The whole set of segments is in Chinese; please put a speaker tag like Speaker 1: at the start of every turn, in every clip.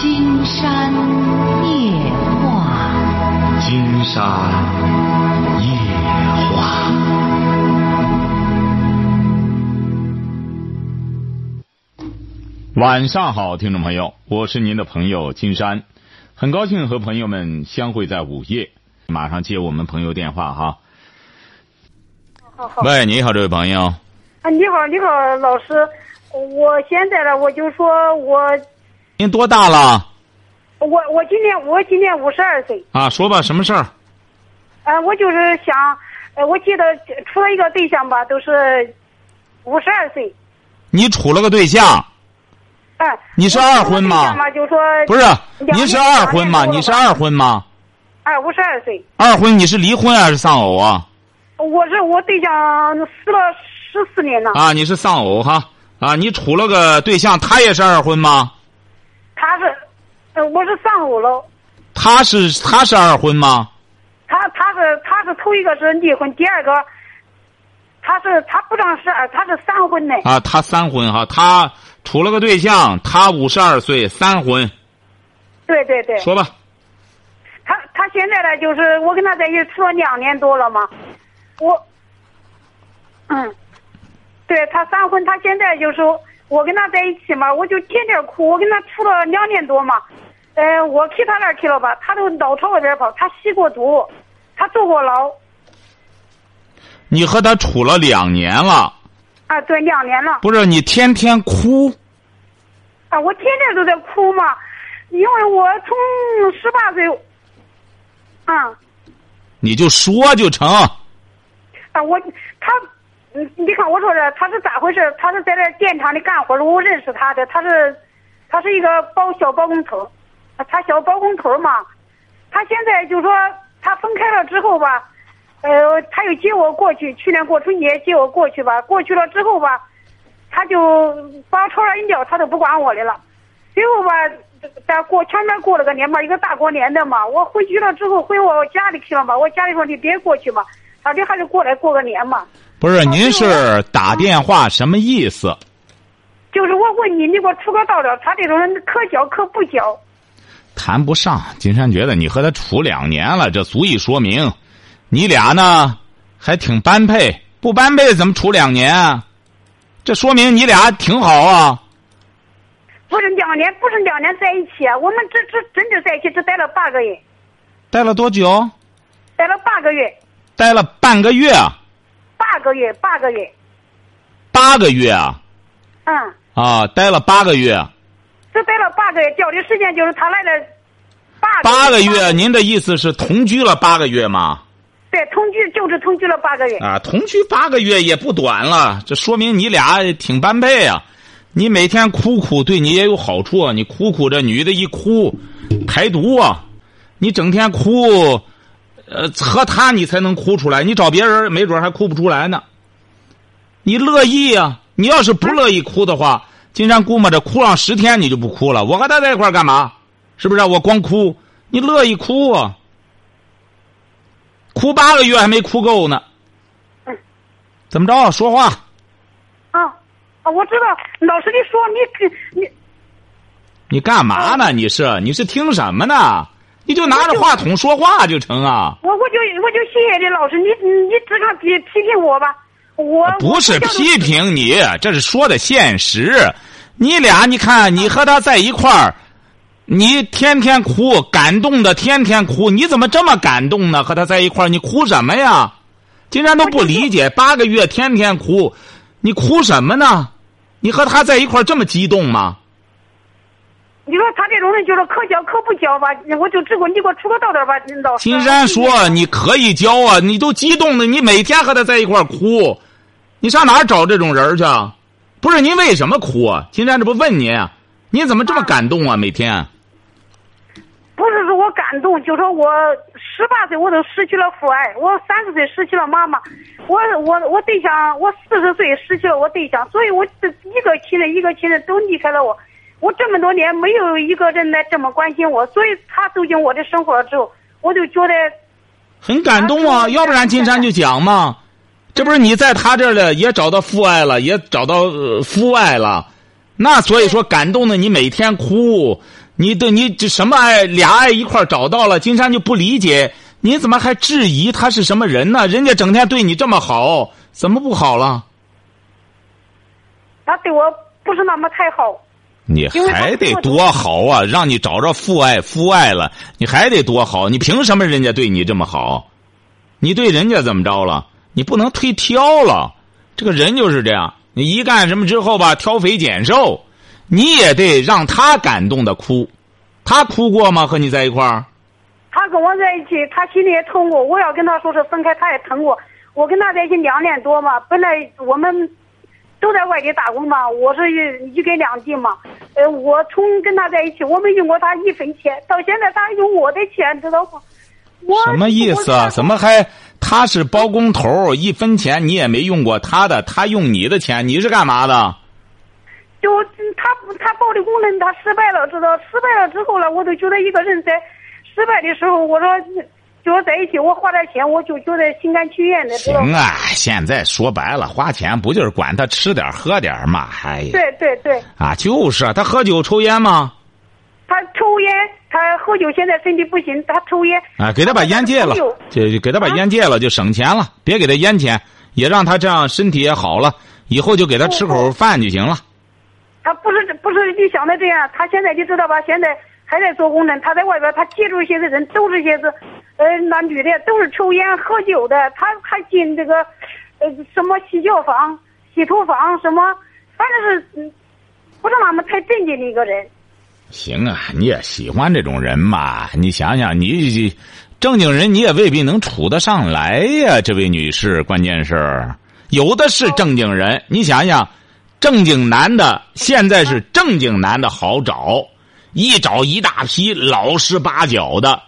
Speaker 1: 金山夜话，
Speaker 2: 金山夜话。晚上好，听众朋友，我是您的朋友金山，很高兴和朋友们相会在午夜。马上接我们朋友电话哈。
Speaker 3: 好好
Speaker 2: 喂，你好，这位朋友。
Speaker 3: 啊，你好，你好，老师，我现在呢，我就说我
Speaker 2: 您多大了？
Speaker 3: 我我今年我今年五十二岁，
Speaker 2: 啊，说吧，什么事儿？
Speaker 3: 呃，我就是想，呃，我记得处了一个对象吧，都是五十二岁，
Speaker 2: 你处了个对象？
Speaker 3: 哎、
Speaker 2: 你是二婚吗
Speaker 3: 就说
Speaker 2: 不是，
Speaker 3: 两
Speaker 2: 你是二婚吗？你是二婚吗？
Speaker 3: 哎，五十二岁，
Speaker 2: 二婚你是离婚还是丧偶啊？
Speaker 3: 我是我对象死了十四年了，
Speaker 2: 啊，你是丧偶哈啊，你处了个对象，他也是二婚吗？
Speaker 3: 他是，呃，我是上五楼，
Speaker 2: 他是他是二婚吗？
Speaker 3: 他他是他是头一个是离婚，第二个，他是他不让是二，他是三婚的。
Speaker 2: 啊，他三婚哈，他处了个对象，他五十二岁，三婚，
Speaker 3: 对对对，
Speaker 2: 说吧。
Speaker 3: 他他现在呢，就是我跟他在一起处了两年多了嘛，我，嗯，对他三婚，他现在就是我跟他在一起嘛，我就天天哭，我跟他处了两年多嘛，呃，我去他那儿去了吧，他都老朝外边跑，他吸过毒，他坐过牢，
Speaker 2: 你和他处了两年了，
Speaker 3: 啊，对，两年了，
Speaker 2: 不是你天天哭，
Speaker 3: 啊，我天天都在哭嘛，因为我从十八岁，啊。
Speaker 2: 你就说就成。
Speaker 3: 啊，我他，你，你看我说这他是咋回事？他是在这电厂里干活的，我认识他的，他是，他是一个包小包工头，他小包工头嘛，他现在就说他分开了之后吧，呃，他又接我过去，去年过春节接我过去吧，过去了之后吧，他就把我朝上一撂，他都不管我的了，最后吧。在过前面过了个年嘛，一个大过年的嘛，我回去了之后回我家里去了嘛，我家里说你别过去嘛，他这还是过来过个年嘛。
Speaker 2: 不是，您是打电话什么意思？
Speaker 3: 就是我问你，你给我出个道了，他这种人可交可不交。
Speaker 2: 谈不上。金山觉得你和他处两年了，这足以说明，你俩呢还挺般配。不般配怎么处两年啊？这说明你俩挺好啊。
Speaker 3: 不是两年，不是两年在一起啊，我们这这真正在一起只待了八个月，
Speaker 2: 待了多久？
Speaker 3: 待了八个月，
Speaker 2: 待了半个月啊，
Speaker 3: 八个月，八个月，
Speaker 2: 八个月啊
Speaker 3: 嗯，
Speaker 2: 啊，待了八个月。
Speaker 3: 只待了八个月，交的时间就是他来了八
Speaker 2: 八个月，您的意思是同居了八个月吗？
Speaker 3: 对，同居就是同居了八个月。
Speaker 2: 啊，同居八个月也不短了，这说明你俩挺般配啊。你每天哭哭，对你也有好处啊。你哭哭，这女的一哭，排毒啊。你整天哭，呃，和他你才能哭出来。你找别人，没准还哭不出来呢。你乐意啊？你要是不乐意哭的话，金山估摸着哭上十天你就不哭了。我和他在一块儿干嘛？是不是？我光哭，你乐意哭啊？哭八个月还没哭够呢。
Speaker 3: 嗯
Speaker 2: 怎么着？说话。
Speaker 3: 啊啊，我知道，老师你说你你
Speaker 2: 你干嘛呢？你是你是听什么呢？你就拿着话筒说话就成啊！
Speaker 3: 我我就我就谢谢你老师，你你只看批批评我吧，我
Speaker 2: 不是批评你，这是说的现实。你俩，你看你和他在一块儿，你天天哭，感动的天天哭，你怎么这么感动呢？和他在一块儿，你哭什么呀？竟然都不理解，八个月天天哭，你哭什么呢？你和他在一块儿这么激动吗？
Speaker 3: 你说他这种人就是可交可不交吧，我就只管你给我出个道道吧，老师。
Speaker 2: 金山说：“你可以交啊，你都激动的，你每天和他在一块哭，你上哪儿找这种人去？不是您为什么哭啊？金山这不问您啊，您怎么这么感动啊？每天
Speaker 3: 不是说我感动，就说我十八岁我都失去了父爱，我三十岁失去了妈妈，我我我对象我四十岁失去了我对象，所以我这一个亲人一个亲人都离开了我，我这么多年没有一个人来这么关心我，所以他走进我的生活之后，我就觉得
Speaker 2: 很感动啊，要不然金山就讲嘛，这不是你在他这儿了，也找到父爱了，也找到呃父爱了，那所以说感动的你每天哭，你的你这什么爱俩爱一块儿找到了，金山就不理解，你怎么还质疑他是什么人呢？人家整天对你这么好，怎么不好了？
Speaker 3: 他对我不是那么太好。
Speaker 2: 你还得多好啊！让你找着父爱父爱了，你还得多好？你凭什么人家对你这么好？你对人家怎么着了？你不能忒挑了。这个人就是这样，你一干什么之后吧，挑肥拣瘦，你也得让他感动的哭。他哭过吗？和你在一块儿？
Speaker 3: 他跟我在一起，他心里也疼过。我要跟他说是分开，他也疼过。我跟他在一起两年多嘛，本来我们。都在外地打工嘛，我是一一根两地嘛，呃，我从跟他在一起，我没用过他一分钱，到现在他用我的钱，知道不？我
Speaker 2: 什么意思啊？怎么还他是包工头，一分钱你也没用过他的，他用你的钱，你是干嘛的？
Speaker 3: 就他他报的工程他失败了，知道失败了之后呢，我都觉得一个人在失败的时候，我说。就在一起，我花点钱，我就觉得心甘情愿的。
Speaker 2: 行啊，现在说白了，花钱不就是管他吃点喝点嘛？哎呀，
Speaker 3: 对对对。
Speaker 2: 啊，就是啊他喝酒抽烟吗？
Speaker 3: 他抽烟，他喝酒，现在身体不行，他抽烟。
Speaker 2: 啊，给他把烟戒了，就给他把烟戒了，就省钱了。别给他烟钱，也让他这样身体也好了，以后就给他吃口饭就行了。
Speaker 3: 他不是不是你想的这样，他现在你知道吧？现在还在做工程，他在外边，他接触一些的人都是些子。呃，那女的都是抽烟喝酒的，他还进这个，呃，什么洗脚房、洗头房，什么，反正是，不是那么太正经的一个人。
Speaker 2: 行啊，你也喜欢这种人嘛？你想想，你正经人你也未必能处得上来呀，这位女士。关键是有的是正经人，你想想，正经男的现在是正经男的好找，一找一大批老实巴交的。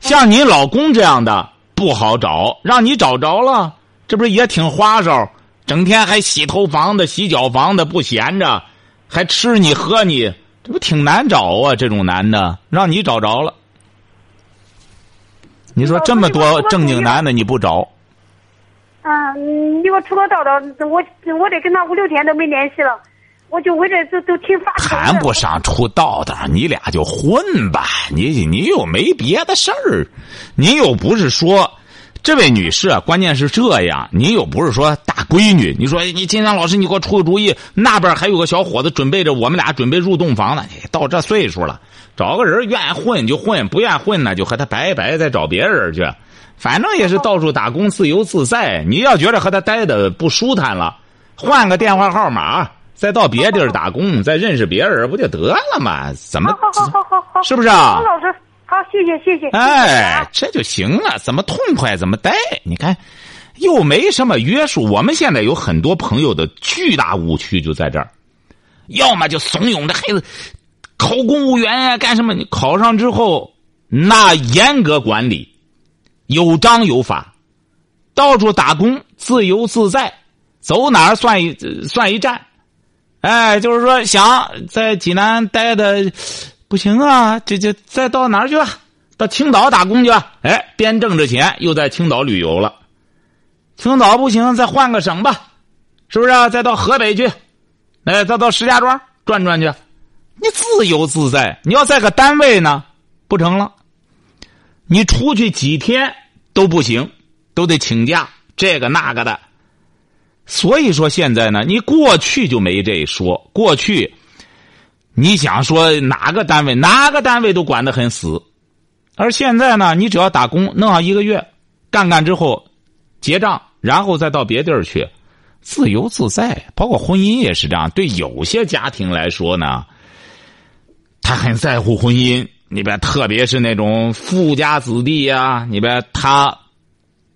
Speaker 2: 像你老公这样的不好找，让你找着了，这不是也挺花哨？整天还洗头房的、洗脚房的不闲着，还吃你喝你，这不挺难找啊？这种男的让你找着了，你说这么多正经男的你不找？
Speaker 3: 嗯，你给我出个道道，我我得跟他五六天都没联系了。我就为这都都挺发
Speaker 2: 谈不上出道的，你俩就混吧。你你又没别的事儿，你又不是说，这位女士，关键是这样，你又不是说大闺女。你说你金山老师，你给我出个主意，那边还有个小伙子准备着，我们俩准备入洞房呢。到这岁数了，找个人愿意混就混，不愿混呢就和他拜拜，再找别人去。反正也是到处打工，自由自在。你要觉得和他待的不舒坦了，换个电话号码。再到别地儿打工，再认识别人，不就得了吗？怎么？
Speaker 3: 好好好好好，
Speaker 2: 是不是啊？
Speaker 3: 老师，好，谢谢谢谢。
Speaker 2: 哎，这就行了，怎么痛快怎么待。你看，又没什么约束。我们现在有很多朋友的巨大误区就在这儿，要么就怂恿这孩子考公务员呀，干什么？你考上之后，那严格管理，有章有法，到处打工，自由自在，走哪儿算一算一站。哎，就是说想在济南待的不行啊，这这再到哪儿去吧？到青岛打工去吧。哎，边挣着钱，又在青岛旅游了。青岛不行，再换个省吧，是不是？啊？再到河北去，哎，再到石家庄转转去。你自由自在。你要在个单位呢，不成了。你出去几天都不行，都得请假，这个那个的。所以说现在呢，你过去就没这一说。过去，你想说哪个单位哪个单位都管得很死，而现在呢，你只要打工弄上一个月，干干之后结账，然后再到别地儿去，自由自在。包括婚姻也是这样。对有些家庭来说呢，他很在乎婚姻。你别特别是那种富家子弟呀，你别他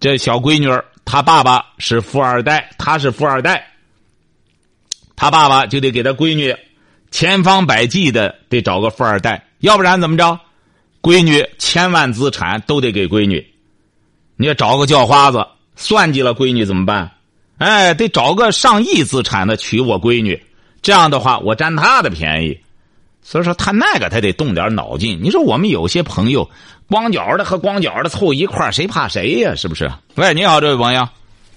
Speaker 2: 这小闺女儿。他爸爸是富二代，他是富二代，他爸爸就得给他闺女千方百计的得找个富二代，要不然怎么着？闺女千万资产都得给闺女，你要找个叫花子算计了闺女怎么办？哎，得找个上亿资产的娶我闺女，这样的话我占他的便宜。所以说他那个他得动点脑筋。你说我们有些朋友。光脚的和光脚的凑一块谁怕谁呀？是不是？喂，你好，这位朋友。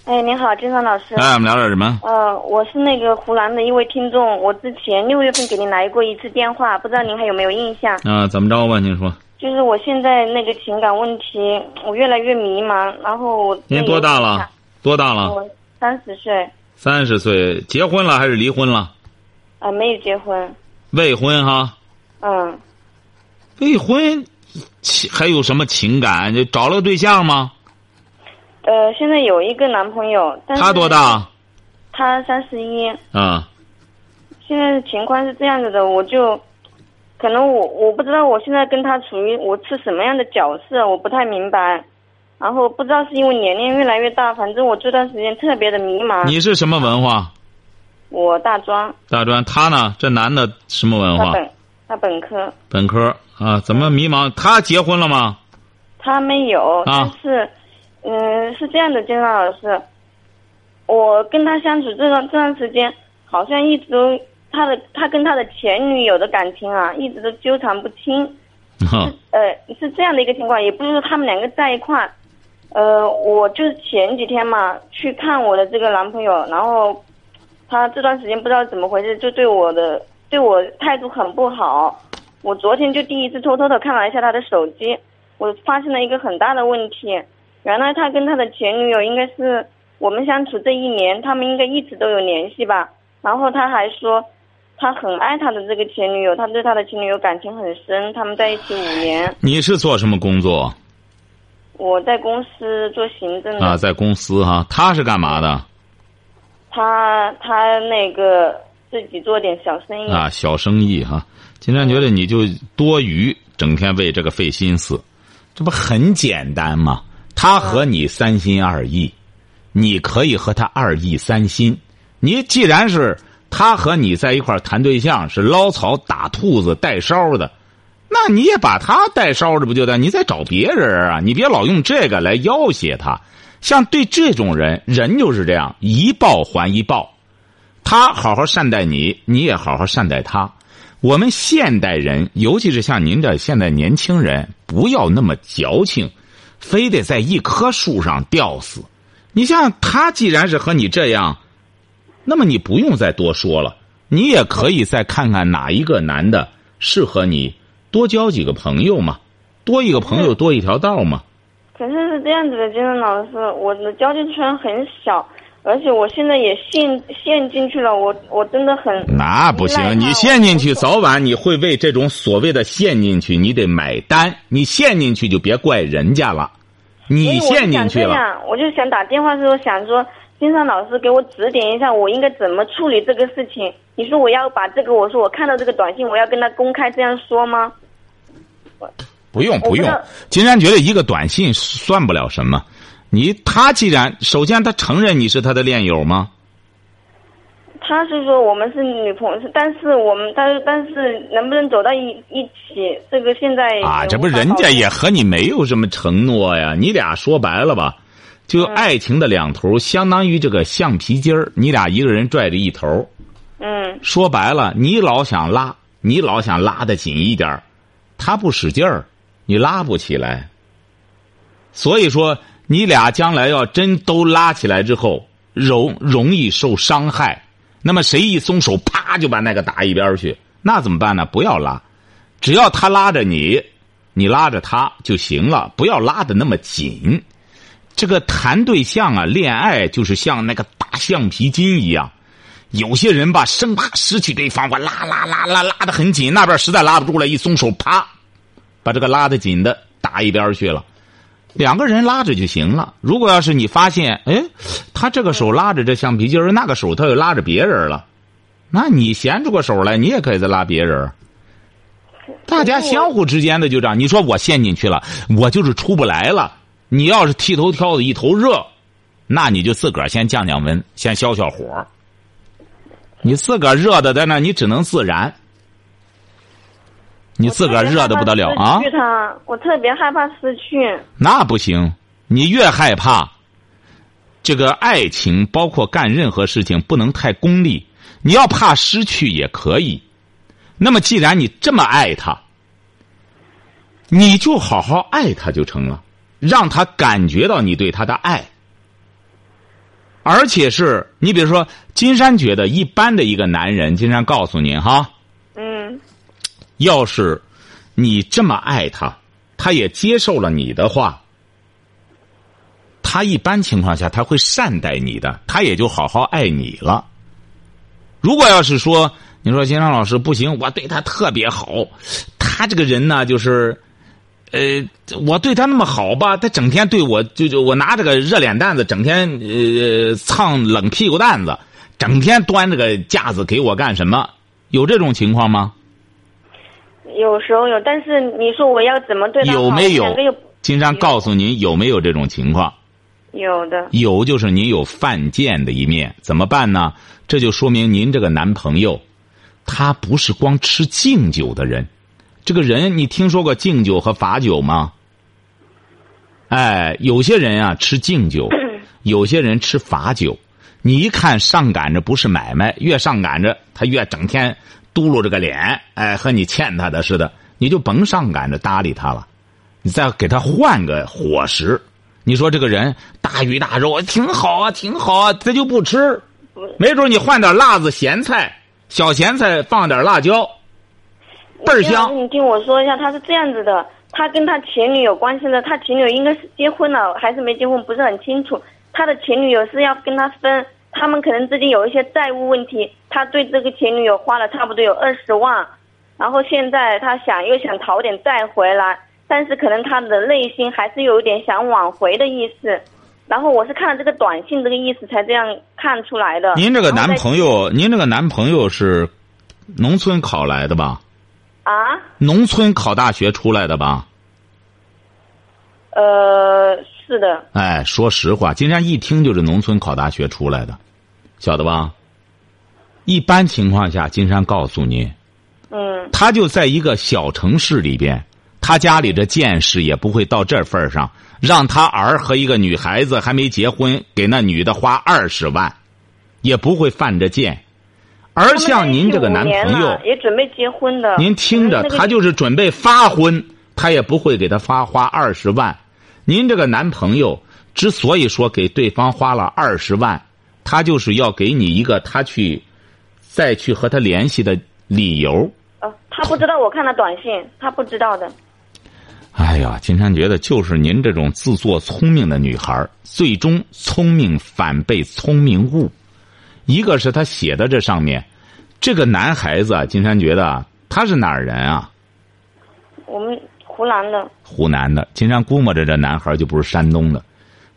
Speaker 4: 哎，您好，金山老师。
Speaker 2: 哎，我们聊点什么？
Speaker 4: 呃，我是那个湖南的一位听众，我之前六月份给您来过一次电话，不知道您还有没有印象？
Speaker 2: 啊，怎么着吧？您说。
Speaker 4: 就是我现在那个情感问题，我越来越迷茫，然后我。
Speaker 2: 您多大了？多大了？
Speaker 4: 我三十岁。
Speaker 2: 三十岁，结婚了还是离婚了？
Speaker 4: 啊，没有结婚。
Speaker 2: 未婚哈。
Speaker 4: 嗯。
Speaker 2: 未婚，情还有什么情感？就找了个对象吗？
Speaker 4: 呃，现在有一个男朋友，但是
Speaker 2: 他多大？
Speaker 4: 他三十一。
Speaker 2: 啊。
Speaker 4: 现在情况是这样子的，我就，可能我我不知道我现在跟他处于我是什么样的角色，我不太明白。然后不知道是因为年龄越来越大，反正我这段时间特别的迷茫。
Speaker 2: 你是什么文化？
Speaker 4: 我大专。
Speaker 2: 大专，他呢？这男的什么文化？
Speaker 4: 他本他本科。
Speaker 2: 本科啊？怎么迷茫？他结婚了吗？
Speaker 4: 他没有，但是。嗯，是这样的，金山老师，我跟他相处这段这段时间，好像一直都他的他跟他的前女友的感情啊，一直都纠缠不清。是呃，是这样的一个情况，也不是说他们两个在一块。呃，我就是前几天嘛去看我的这个男朋友，然后他这段时间不知道怎么回事，就对我的对我态度很不好。我昨天就第一次偷偷的看了一下他的手机，我发现了一个很大的问题。原来他跟他的前女友应该是我们相处这一年，他们应该一直都有联系吧。然后他还说，他很爱他的这个前女友，他对他的前女友感情很深，他们在一起五年。
Speaker 2: 你是做什么工作？
Speaker 4: 我在公司做行政。
Speaker 2: 啊，在公司哈，他是干嘛的？
Speaker 4: 他他那个自己做点小生意。
Speaker 2: 啊，小生意哈。经常觉得你就多余，整天为这个费心思，这不很简单吗？他和你三心二意，你可以和他二意三心。你既然是他和你在一块谈对象，是捞草打兔子带梢的，那你也把他带梢着不就得？你再找别人啊！你别老用这个来要挟他。像对这种人，人就是这样，一报还一报。他好好善待你，你也好好善待他。我们现代人，尤其是像您这现在年轻人，不要那么矫情。非得在一棵树上吊死，你像他既然是和你这样，那么你不用再多说了，你也可以再看看哪一个男的适合你，多交几个朋友嘛，多一个朋友多一条道嘛。
Speaker 4: 可是是这样子的，金生老师，我的交际圈很小，而且我现在也陷陷进去了，我我真的很
Speaker 2: 那不行，你陷进去，早晚你会为这种所谓的陷进去，你得买单。你陷进去就别怪人家了。你陷进去了，
Speaker 4: 我就想打电话的时候想说，金山老师给我指点一下，我应该怎么处理这个事情？你说我要把这个，我说我看到这个短信，我要跟他公开这样说吗？
Speaker 2: 不用不用，金山觉得一个短信算不了什么。你他既然首先他承认你是他的恋友吗？
Speaker 4: 他是说我们是女朋友，但是我们但是但是能不能走到一一起，这个现在
Speaker 2: 啊，这不人家也和你没有什么承诺呀。你俩说白了吧，就爱情的两头相当于这个橡皮筋儿，你俩一个人拽着一头。
Speaker 4: 嗯。
Speaker 2: 说白了，你老想拉，你老想拉的紧一点他不使劲儿，你拉不起来。所以说，你俩将来要真都拉起来之后，容容易受伤害。那么谁一松手，啪就把那个打一边去，那怎么办呢？不要拉，只要他拉着你，你拉着他就行了，不要拉的那么紧。这个谈对象啊，恋爱就是像那个大橡皮筋一样，有些人吧，生怕失去对方，我拉拉拉拉拉的很紧，那边实在拉不住了，一松手，啪，把这个拉的紧的打一边去了。两个人拉着就行了。如果要是你发现，哎，他这个手拉着这橡皮筋儿，那个手他又拉着别人了，那你闲出个手来，你也可以再拉别人。大家相互之间的就这样。你说我陷进去了，我就是出不来了。你要是剃头挑子一头热，那你就自个儿先降降温，先消消火。你自个儿热的在那，你只能自燃。你自个儿热的不得了啊！
Speaker 4: 失去他，我特别害怕失去。
Speaker 2: 那不行，你越害怕，这个爱情包括干任何事情不能太功利。你要怕失去也可以。那么，既然你这么爱他，你就好好爱他就成了，让他感觉到你对他的爱。而且是你比如说，金山觉得一般的一个男人，金山告诉您哈，
Speaker 4: 嗯，
Speaker 2: 要是你这么爱他，他也接受了你的话，他一般情况下他会善待你的，他也就好好爱你了。如果要是说你说金山老师不行，我对他特别好，他这个人呢就是。呃，我对他那么好吧，他整天对我就就我拿这个热脸蛋子，整天呃蹭冷屁股蛋子，整天端这个架子给我干什么？有这种情况吗？
Speaker 4: 有时候有，但是你说我要怎么对他
Speaker 2: 有没有？金山告诉您有没有这种情况？
Speaker 4: 有的。
Speaker 2: 有就是您有犯贱的一面，怎么办呢？这就说明您这个男朋友，他不是光吃敬酒的人。这个人，你听说过敬酒和罚酒吗？哎，有些人啊吃敬酒，有些人吃罚酒。你一看上赶着不是买卖，越上赶着他越整天嘟噜着个脸，哎，和你欠他的似的，你就甭上赶着搭理他了。你再给他换个伙食，你说这个人大鱼大肉挺好啊，挺好啊，他就不吃。没准你换点辣子咸菜，小咸菜放点辣椒。倍儿香！
Speaker 4: 你听我说一下，他是这样子的，他跟他前女友关系呢，他前女友应该是结婚了还是没结婚，不是很清楚。他的前女友是要跟他分，他们可能之间有一些债务问题，他对这个前女友花了差不多有二十万，然后现在他想又想讨点债回来，但是可能他的内心还是有一点想挽回的意思。然后我是看了这个短信这个意思才这样看出来的。
Speaker 2: 您这个男朋友，您这个男朋友是农村考来的吧？
Speaker 4: 啊，
Speaker 2: 农村考大学出来的吧？
Speaker 4: 呃，是的。
Speaker 2: 哎，说实话，金山一听就是农村考大学出来的，晓得吧？一般情况下，金山告诉您，
Speaker 4: 嗯，
Speaker 2: 他就在一个小城市里边，他家里的见识也不会到这份上，让他儿和一个女孩子还没结婚，给那女的花二十万，也不会犯着贱。而像您这个男朋友
Speaker 4: 也准备结婚的，
Speaker 2: 您听着，他就是准备发婚，他也不会给他发花二十万。您这个男朋友之所以说给对方花了二十万，他就是要给你一个他去再去和他联系的理由。
Speaker 4: 哦，他不知道我看了短信，他不知道的。
Speaker 2: 哎呀，金山觉得就是您这种自作聪明的女孩，最终聪明反被聪明误。一个是他写的这上面，这个男孩子，金山觉得他是哪儿人啊？
Speaker 4: 我们湖南的。
Speaker 2: 湖南的，金山估摸着这男孩就不是山东的。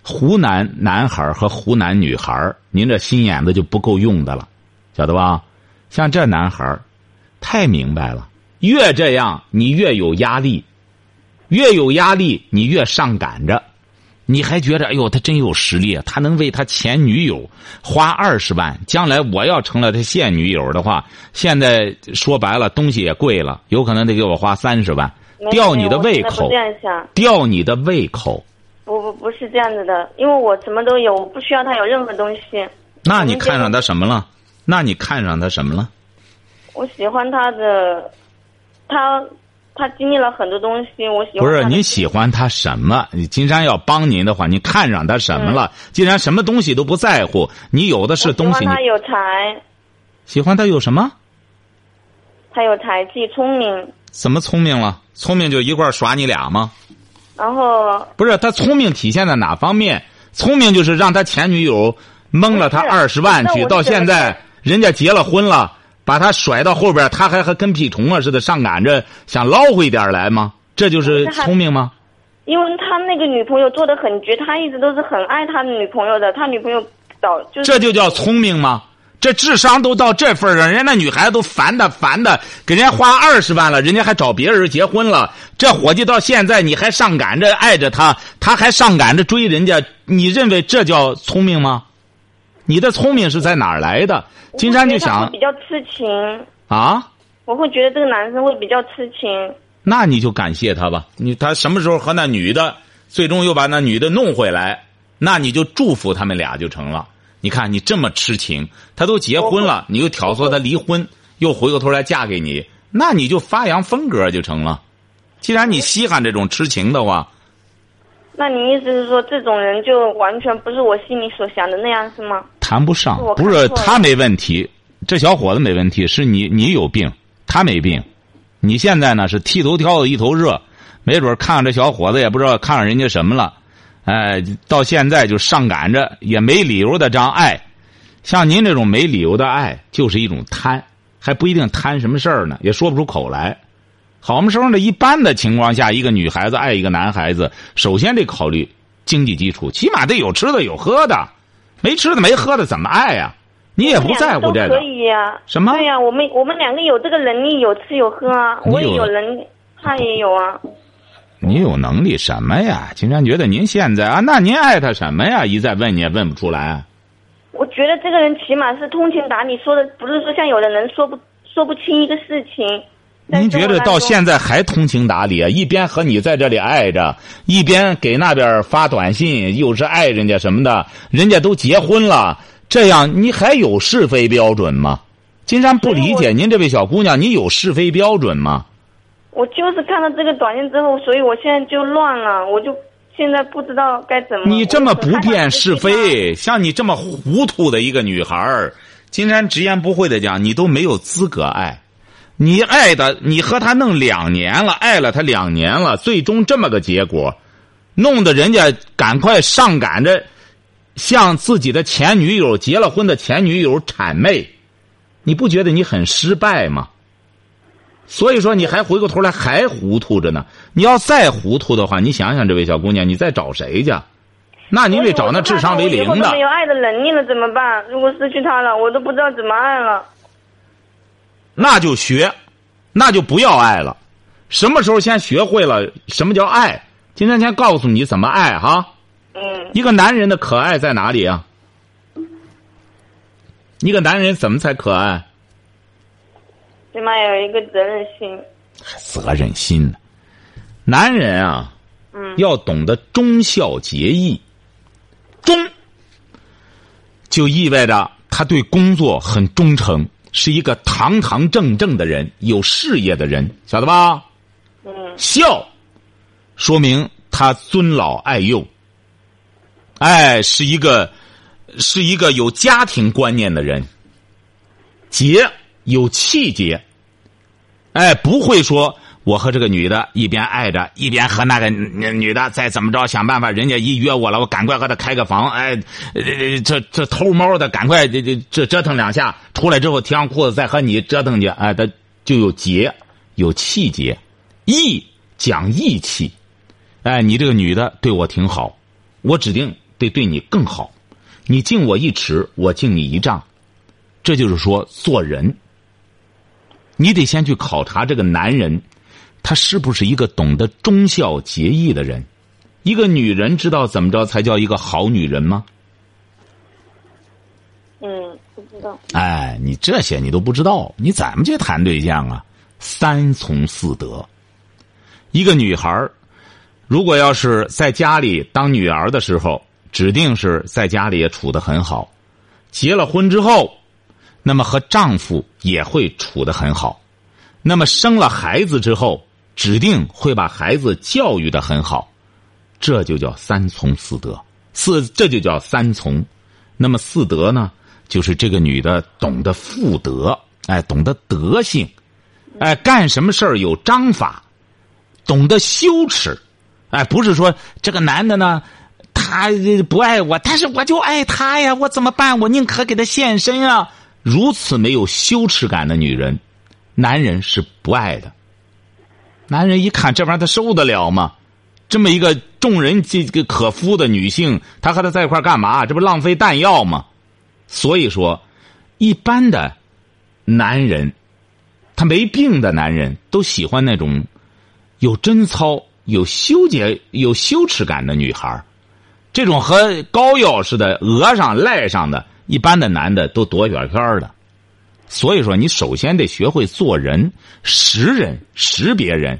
Speaker 2: 湖南男孩和湖南女孩，您这心眼子就不够用的了，晓得吧？像这男孩，太明白了，越这样你越有压力，越有压力你越上赶着。你还觉得哎呦，他真有实力，他能为他前女友花二十万。将来我要成了他现女友的话，现在说白了东西也贵了，有可能得给我花三十万，吊你的胃口，吊你的胃口。
Speaker 4: 不不不是这样子的，因为我什么都有，我不需要他有任何东西。
Speaker 2: 那你看上他什么了？那你看上他什么了？
Speaker 4: 我喜欢他的，他。他经历了很多东西，我喜欢。
Speaker 2: 不是你喜欢他什么？你金山要帮您的话，你看上他什么了？既然什么东西都不在乎，你有的是东西。喜
Speaker 4: 欢他有才。
Speaker 2: 喜欢他有什么？
Speaker 4: 他有才气，聪明。
Speaker 2: 怎么聪明了？聪明就一块耍你俩吗？
Speaker 4: 然后。
Speaker 2: 不是他聪明体现在哪方面？聪明就是让他前女友蒙了他二十万去，到现在人家结了婚了。把他甩到后边，他还和跟屁虫啊似的上赶着，想捞回点来吗？这就是聪明吗？
Speaker 4: 因为他那个女朋友做的很绝，他一直都是很爱他女朋友的。他女朋友早就
Speaker 2: 这就叫聪明吗？这智商都到这份上，人家那女孩子都烦的烦的，给人家花二十万了，人家还找别人结婚了。这伙计到现在你还上赶着爱着他，他还上赶着追人家，你认为这叫聪明吗？你的聪明是在哪儿来的？金山就想
Speaker 4: 比较痴情
Speaker 2: 啊，
Speaker 4: 我会觉得这个男生会比较痴情。
Speaker 2: 那你就感谢他吧，你他什么时候和那女的最终又把那女的弄回来，那你就祝福他们俩就成了。你看你这么痴情，他都结婚了，你又挑唆他离婚，又回过头来嫁给你，那你就发扬风格就成了。既然你稀罕这种痴情的话。
Speaker 4: 那你意思是说，这种人就完全不是我心里所想的那样，是吗？
Speaker 2: 谈不上，不是他没问题，这小伙子没问题，是你你有病，他没病。你现在呢是剃头挑子一头热，没准看看这小伙子也不知道看上人家什么了，哎，到现在就上赶着，也没理由的这样爱。像您这种没理由的爱，就是一种贪，还不一定贪什么事儿呢，也说不出口来。好么时候呢？一般的情况下，一个女孩子爱一个男孩子，首先得考虑经济基础，起码得有吃的有喝的，没吃的没喝的怎么爱呀？你也不在乎这个。
Speaker 4: 可以呀。
Speaker 2: 什么？
Speaker 4: 对呀，我们我们两个有这个能力，有吃有喝啊。我也有能力，他也有啊。
Speaker 2: 你有能力什么呀？金山觉得您现在啊，那您爱他什么呀？一再问你也问不出来。
Speaker 4: 我觉得这个人起码是通情达理，说的不是说像有的人说不说不清一个事情。
Speaker 2: 您觉得到现在还通情达理啊？一边和你在这里爱着，一边给那边发短信，又是爱人家什么的，人家都结婚了，这样你还有是非标准吗？金山不理解您这位小姑娘，你有是非标准吗？
Speaker 4: 我就是看到这个短信之后，所以我现在就乱了，我就现在不知道该怎么。
Speaker 2: 你这么不辨是非，像你这么糊涂的一个女孩儿，金山直言不讳的讲，你都没有资格爱。你爱的，你和他弄两年了，爱了他两年了，最终这么个结果，弄得人家赶快上赶着向自己的前女友结了婚的前女友谄媚，你不觉得你很失败吗？所以说你还回过头来还糊涂着呢。你要再糊涂的话，你想想这位小姑娘，你再找谁去？那你得找那智商为零的。
Speaker 4: 没有爱的能力了怎么办？如果失去他了，我都不知道怎么爱了。
Speaker 2: 那就学，那就不要爱了。什么时候先学会了什么叫爱？今天先告诉你怎么爱哈。
Speaker 4: 嗯。
Speaker 2: 一个男人的可爱在哪里啊？一个男人怎么才可爱？
Speaker 4: 起码有一个责任心。
Speaker 2: 责任心呢？男人啊，
Speaker 4: 嗯，
Speaker 2: 要懂得忠孝节义。忠，就意味着他对工作很忠诚。是一个堂堂正正的人，有事业的人，晓得吧？
Speaker 4: 嗯。
Speaker 2: 孝，说明他尊老爱幼。哎，是一个，是一个有家庭观念的人。节，有气节。哎，不会说。我和这个女的一边爱着，一边和那个女的再怎么着想办法。人家一约我了，我赶快和她开个房。哎，这这偷猫的赶快这这这折腾两下，出来之后提上裤子再和你折腾去。哎，他就有节，有气节，义讲义气。哎，你这个女的对我挺好，我指定得对你更好。你敬我一尺，我敬你一丈。这就是说做人，你得先去考察这个男人。他是不是一个懂得忠孝节义的人？一个女人知道怎么着才叫一个好女人吗？
Speaker 4: 嗯，不知道。
Speaker 2: 哎，你这些你都不知道，你怎么去谈对象啊？三从四德。一个女孩如果要是在家里当女儿的时候，指定是在家里也处的很好；结了婚之后，那么和丈夫也会处得很好；那么生了孩子之后。指定会把孩子教育的很好，这就叫三从四德。四这就叫三从。那么四德呢？就是这个女的懂得妇德，哎，懂得德性，哎，干什么事儿有章法，懂得羞耻，哎，不是说这个男的呢，他不爱我，但是我就爱他呀，我怎么办？我宁可给他献身啊！如此没有羞耻感的女人，男人是不爱的。男人一看这玩意儿，他受得了吗？这么一个众人这个可夫的女性，他和他在一块干嘛？这不浪费弹药吗？所以说，一般的男人，他没病的男人，都喜欢那种有贞操、有羞节、有羞耻感的女孩这种和膏药似的额上赖上的，一般的男的都躲远远的。所以说，你首先得学会做人、识人、识别人，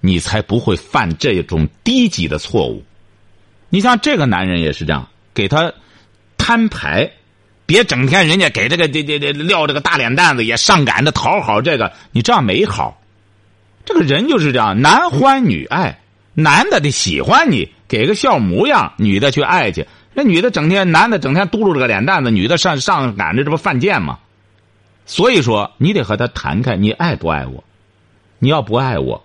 Speaker 2: 你才不会犯这种低级的错误。你像这个男人也是这样，给他摊牌，别整天人家给这个这这这撂这个大脸蛋子，也上赶着讨好这个，你这样没好。这个人就是这样，男欢女爱，男的得喜欢你，给个笑模样，女的去爱去。那女的整天，男的整天嘟噜着个脸蛋子，女的上上赶着这不犯贱吗？所以说，你得和他谈开，你爱不爱我？你要不爱我，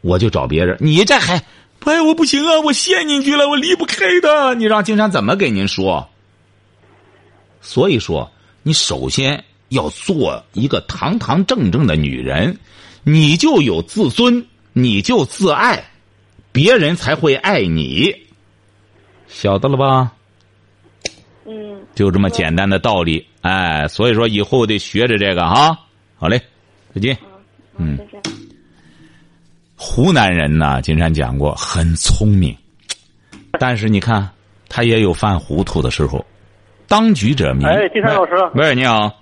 Speaker 2: 我就找别人。你这还不爱我不行啊！我陷进去了，我离不开的。你让金山怎么给您说？所以说，你首先要做一个堂堂正正的女人，你就有自尊，你就自爱，别人才会爱你。晓得了吧？
Speaker 4: 嗯，
Speaker 2: 就这么简单的道理，哎，所以说以后得学着这个哈。好嘞，再见。
Speaker 4: 嗯，
Speaker 2: 湖南人呢，金山讲过很聪明，但是你看他也有犯糊涂的时候。当局者迷。
Speaker 5: 哎，金山老师。
Speaker 2: 喂，你好。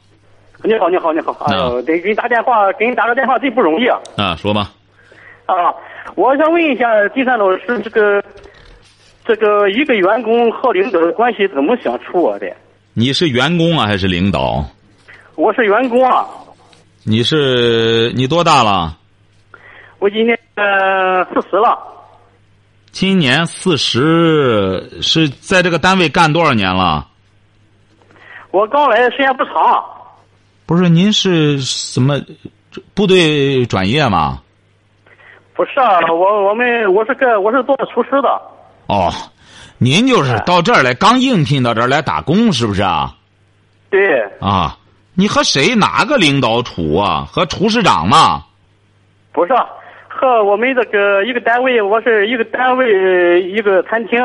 Speaker 5: 你好，你好，你好。哎呦，得给你打电话，给你打个电话最不容易啊。
Speaker 2: 啊，说吧。
Speaker 5: 啊，我想问一下金山老师，这个这个一个员工和领导的关系怎么相处啊？的。
Speaker 2: 你是员工啊，还是领导？
Speaker 5: 我是员工啊。
Speaker 2: 你是你多大了？
Speaker 5: 我今年呃四十了。
Speaker 2: 今年四十，是在这个单位干多少年了？
Speaker 5: 我刚来时间不长。
Speaker 2: 不是，您是什么部队转业吗？
Speaker 5: 不是啊，我我们我是干我是做厨师的。
Speaker 2: 哦，您就是到这儿来，刚应聘到这儿来打工，是不是啊？
Speaker 5: 对。
Speaker 2: 啊。你和谁哪个领导处啊？和厨师长吗？
Speaker 5: 不是，和我们这个一个单位，我是一个单位一个餐厅。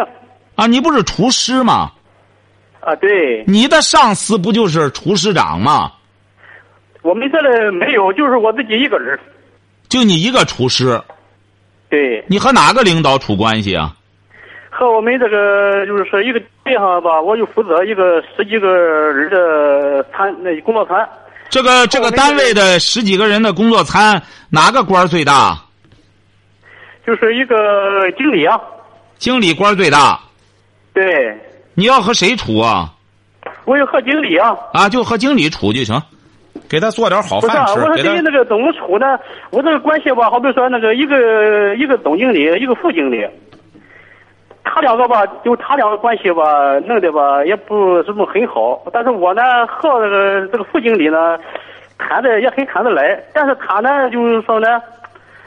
Speaker 2: 啊，你不是厨师吗？
Speaker 5: 啊，对。
Speaker 2: 你的上司不就是厨师长吗？
Speaker 5: 我们这里没有，就是我自己一个人。
Speaker 2: 就你一个厨师。
Speaker 5: 对。
Speaker 2: 你和哪个领导处关系啊？
Speaker 5: 和我们这个就是说一个地方吧，我就负责一个十几个人的餐那工作餐。
Speaker 2: 这个这个单位的十几个人的工作餐，哪个官最大？
Speaker 5: 就是一个经理啊。
Speaker 2: 经理官最大。
Speaker 5: 对。
Speaker 2: 你要和谁处啊？
Speaker 5: 我要和经理啊。
Speaker 2: 啊，就和经理处就行，给他做点好饭吃。
Speaker 5: 我说至于那个怎么处呢？我这个关系吧，好比说那个一个一个总经理，一个副经理。他两个吧，就他两个关系吧，弄的吧也不怎么很好。但是我呢和这个这个副经理呢谈的也很谈得来。但是他呢就是说呢，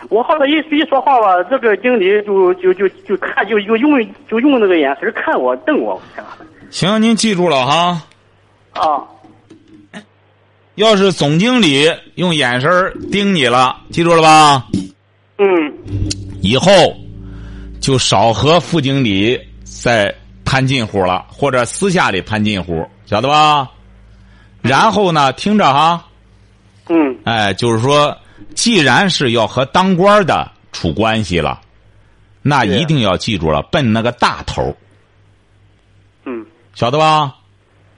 Speaker 5: 我和他一一说话吧，这个经理就就就就看就就用就用那个眼神看我瞪我。
Speaker 2: 行，您记住了哈。
Speaker 5: 啊。
Speaker 2: 要是总经理用眼神盯你了，记住了吧？
Speaker 5: 嗯。
Speaker 2: 以后。就少和副经理再攀近乎了，或者私下里攀近乎，晓得吧？然后呢，听着哈。
Speaker 5: 嗯。
Speaker 2: 哎，就是说，既然是要和当官的处关系了，那一定要记住了，奔那个大头。
Speaker 5: 嗯。
Speaker 2: 晓得吧？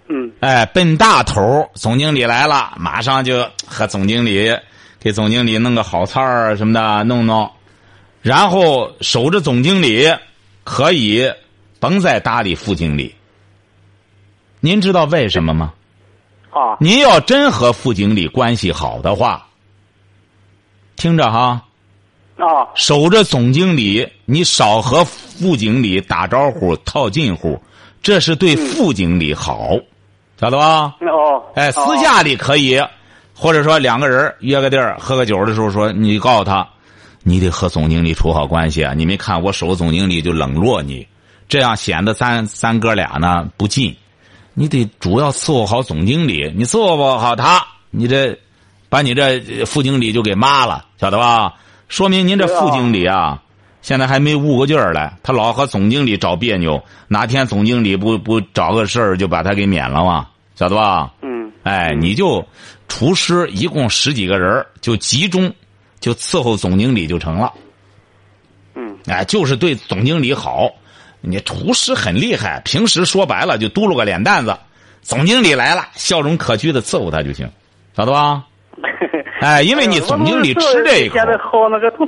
Speaker 5: 嗯。
Speaker 2: 哎，奔大头，总经理来了，马上就和总经理给总经理弄个好菜儿什么的，弄弄。然后守着总经理，可以甭再搭理副经理。您知道为什么吗？
Speaker 5: 啊！
Speaker 2: 您要真和副经理关系好的话，听着哈。
Speaker 5: 啊！
Speaker 2: 守着总经理，你少和副经理打招呼、套近乎，这是对副经理好，晓得吧？
Speaker 5: 哦。
Speaker 2: 哎，私下里可以，或者说两个人约个地儿喝个酒的时候，说你告诉他。你得和总经理处好关系啊！你没看我守总经理就冷落你，这样显得咱咱哥俩呢不近。你得主要伺候好总经理，你伺候不好他，你这把你这副经理就给骂了，晓得吧？说明您这副经理啊，现在还没悟过劲儿来，他老和总经理找别扭。哪天总经理不不找个事儿就把他给免了嘛？晓得
Speaker 5: 吧？嗯。
Speaker 2: 哎，你就厨师一共十几个人，就集中。就伺候总经理就成了，
Speaker 5: 嗯，
Speaker 2: 哎，就是对总经理好。你厨师很厉害，平时说白了就嘟噜个脸蛋子，总经理来了，笑容可掬的伺候他就行，晓得吧？哎，因为你总经理吃这一口。
Speaker 5: 现在好那个都，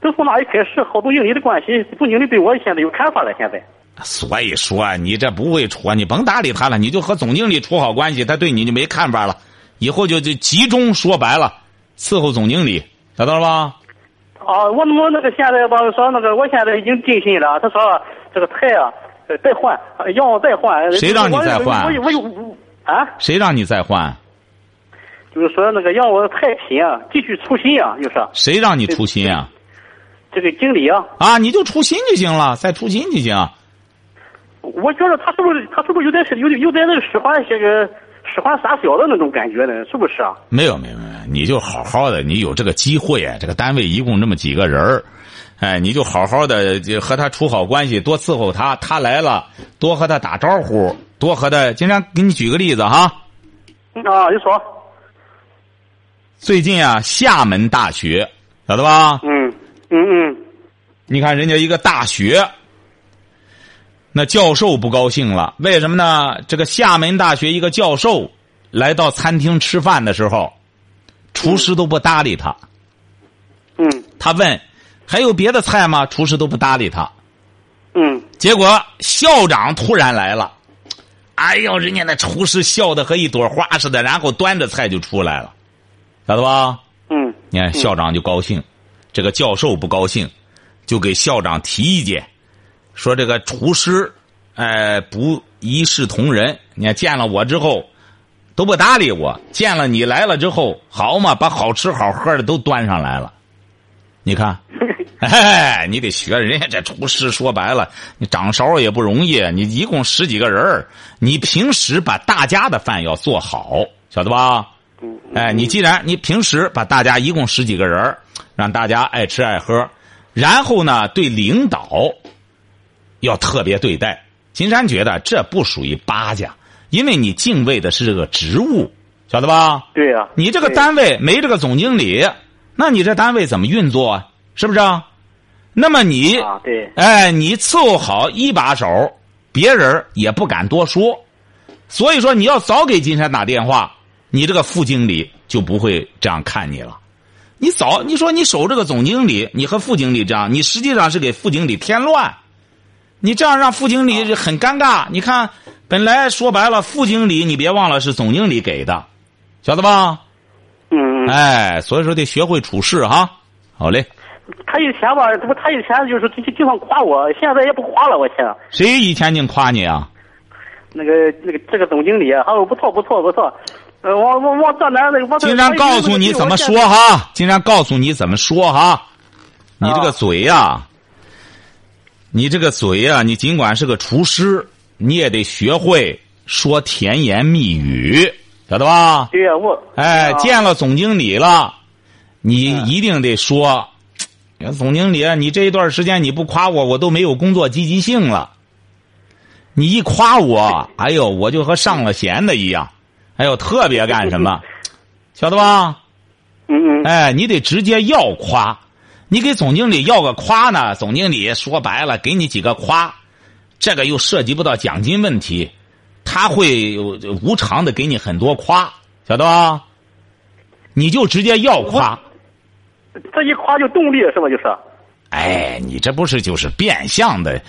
Speaker 5: 都从哪一开始，好总经理的关系，总经理对我现在有看法了。现在，
Speaker 2: 所以说你这不会处，你甭搭理他了，你就和总经理处好关系，他对你就没看法了。以后就就集中说白了，伺候总经理。晓得了吧？
Speaker 5: 啊，我我那个现在吧说那个我现在已经定性了，他说这个菜啊再换，让我再换。
Speaker 2: 谁让你再换？
Speaker 5: 我我我啊？
Speaker 2: 谁让你再换？
Speaker 5: 就是说那个让我太薪啊，继续出新啊，就是。
Speaker 2: 谁让你出新啊？
Speaker 5: 这个经理啊。
Speaker 2: 啊，你就出新就行了，再出新就行。
Speaker 5: 我觉得他是不是他是不是有点是有有点那个使唤些个使唤傻小的那种感觉呢？是不是啊？
Speaker 2: 没有没有没有，你就好好的，你有这个机会，这个单位一共这么几个人儿，哎，你就好好的和他处好关系，多伺候他，他来了多和他打招呼，多和他。经常给你举个例子哈。
Speaker 5: 啊，你说。
Speaker 2: 最近啊，厦门大学晓得吧？
Speaker 5: 嗯嗯嗯。
Speaker 2: 你看人家一个大学。那教授不高兴了，为什么呢？这个厦门大学一个教授来到餐厅吃饭的时候，厨师都不搭理他。
Speaker 5: 嗯。
Speaker 2: 他问：“还有别的菜吗？”厨师都不搭理他。
Speaker 5: 嗯。
Speaker 2: 结果校长突然来了，哎呦，人家那厨师笑的和一朵花似的，然后端着菜就出来了，晓得吧？
Speaker 5: 嗯。
Speaker 2: 你看校长就高兴，这个教授不高兴，就给校长提意见。说这个厨师，哎，不一视同仁。你看见了我之后，都不搭理我；见了你来了之后，好嘛，把好吃好喝的都端上来了。你看，哎，你得学人家这厨师。说白了，你掌勺也不容易。你一共十几个人你平时把大家的饭要做好，晓得吧？哎，你既然你平时把大家一共十几个人让大家爱吃爱喝，然后呢，对领导。要特别对待，金山觉得这不属于巴家，因为你敬畏的是这个职务，晓得吧？
Speaker 5: 对呀。
Speaker 2: 你这个单位没这个总经理，那你这单位怎么运作啊？是不是？啊？那么你，啊
Speaker 5: 对，
Speaker 2: 哎，你伺候好一把手，别人也不敢多说。所以说，你要早给金山打电话，你这个副经理就不会这样看你了。你早，你说你守这个总经理，你和副经理这样，你实际上是给副经理添乱。你这样让副经理很尴尬。你看，本来说白了，副经理你别忘了是总经理给的，晓得
Speaker 5: 吧？嗯。
Speaker 2: 哎，所以说得学会处事哈。好嘞。
Speaker 5: 他以前吧，他不他以前就是经常夸我，现在也不夸了。我现在。
Speaker 2: 谁以前净夸你啊？
Speaker 5: 那个那个这个总经理，他说不错不错不错。呃，我我我这男的，我
Speaker 2: 经常告诉你怎么说哈，经常告诉你怎么说哈，你这个嘴呀。你这个嘴啊，你尽管是个厨师，你也得学会说甜言蜜语，晓得
Speaker 5: 吧？对呀，我
Speaker 2: 哎，见了总经理了，你一定得说，总经理，你这一段时间你不夸我，我都没有工作积极性了。你一夸我，哎呦，我就和上了弦的一样，哎呦，特别干什么，晓得
Speaker 5: 吧？嗯嗯。
Speaker 2: 哎，你得直接要夸。你给总经理要个夸呢？总经理说白了，给你几个夸，这个又涉及不到奖金问题，他会无偿的给你很多夸，晓得吧？你就直接要夸，
Speaker 5: 这一夸就动力是吧？就是，
Speaker 2: 哎，你这不是就是变相的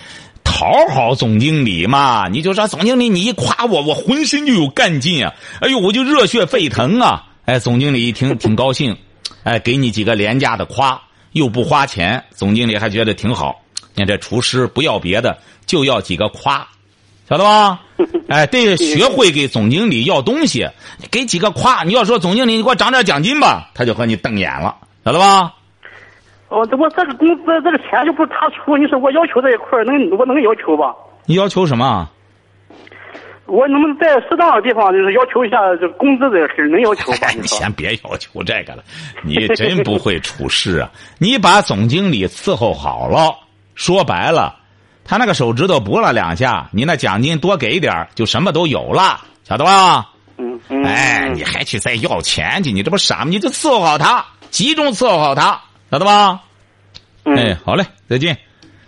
Speaker 2: 讨好总经理嘛？你就说总经理，你一夸我，我浑身就有干劲啊！哎呦，我就热血沸腾啊！哎，总经理一听挺高兴，哎，给你几个廉价的夸。又不花钱，总经理还觉得挺好。你看这厨师不要别的，就要几个夸，晓得吧？哎，得学会给总经理要东西，给几个夸。你要说总经理，你给我涨点奖金吧，他就和你瞪眼了，晓得吧？
Speaker 5: 哦，这我这个工资这个钱就不是他出，你说我要求这一块能我能要求吧？
Speaker 2: 你要求什么？
Speaker 5: 我能不能在适当的地方就是要求一下这工资这个事能要求吧？
Speaker 2: 你先别要求这个了，你真不会处事啊！你把总经理伺候好了，说白了，他那个手指头拨了两下，你那奖金多给点就什么都有了，晓得
Speaker 5: 吧？嗯嗯。
Speaker 2: 哎，你还去再要钱去？你这不傻吗？你就伺候好他，集中伺候好他，晓得吧？哎，好嘞，再见。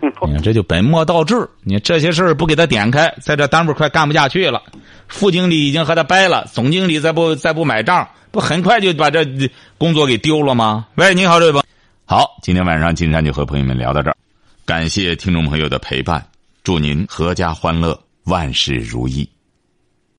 Speaker 2: 你看，这就本末倒置。你这些事儿不给他点开，在这单位快干不下去了。副经理已经和他掰了，总经理再不再不买账，不很快就把这工作给丢了吗？喂，你好，这位朋友。好，今天晚上金山就和朋友们聊到这儿，感谢听众朋友的陪伴，祝您阖家欢乐，万事如意。